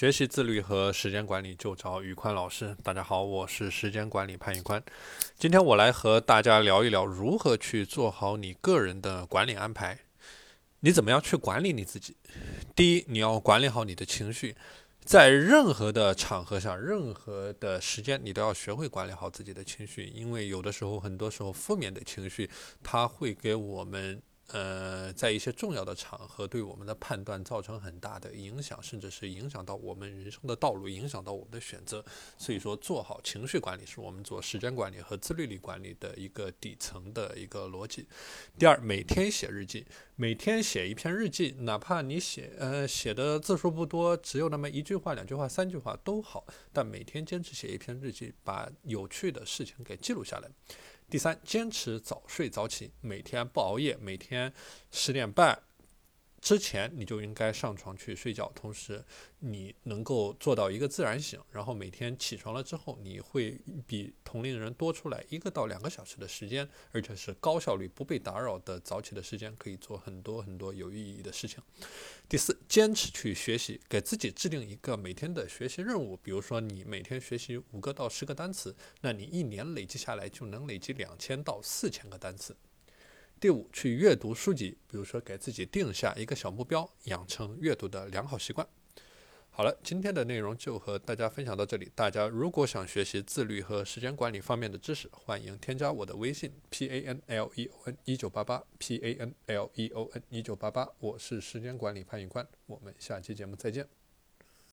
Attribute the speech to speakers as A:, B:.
A: 学习自律和时间管理就找宇宽老师。大家好，我是时间管理潘宇宽。今天我来和大家聊一聊如何去做好你个人的管理安排。你怎么样去管理你自己？第一，你要管理好你的情绪，在任何的场合下、任何的时间，你都要学会管理好自己的情绪，因为有的时候，很多时候负面的情绪，它会给我们。呃，在一些重要的场合，对我们的判断造成很大的影响，甚至是影响到我们人生的道路，影响到我们的选择。所以说，做好情绪管理是我们做时间管理和自律力管理的一个底层的一个逻辑。第二，每天写日记，每天写一篇日记，哪怕你写呃写的字数不多，只有那么一句话、两句话、三句话都好，但每天坚持写一篇日记，把有趣的事情给记录下来。第三，坚持早睡早起，每天不熬夜，每天十点半。之前你就应该上床去睡觉，同时你能够做到一个自然醒，然后每天起床了之后，你会比同龄人多出来一个到两个小时的时间，而且是高效率、不被打扰的早起的时间，可以做很多很多有意义的事情。第四，坚持去学习，给自己制定一个每天的学习任务，比如说你每天学习五个到十个单词，那你一年累积下来就能累积两千到四千个单词。第五，去阅读书籍，比如说给自己定下一个小目标，养成阅读的良好习惯。好了，今天的内容就和大家分享到这里。大家如果想学习自律和时间管理方面的知识，欢迎添加我的微信 p a n l e o n 一九八八 p a n l e o n 一九八八，我是时间管理潘宇宽，我们下期节目再见。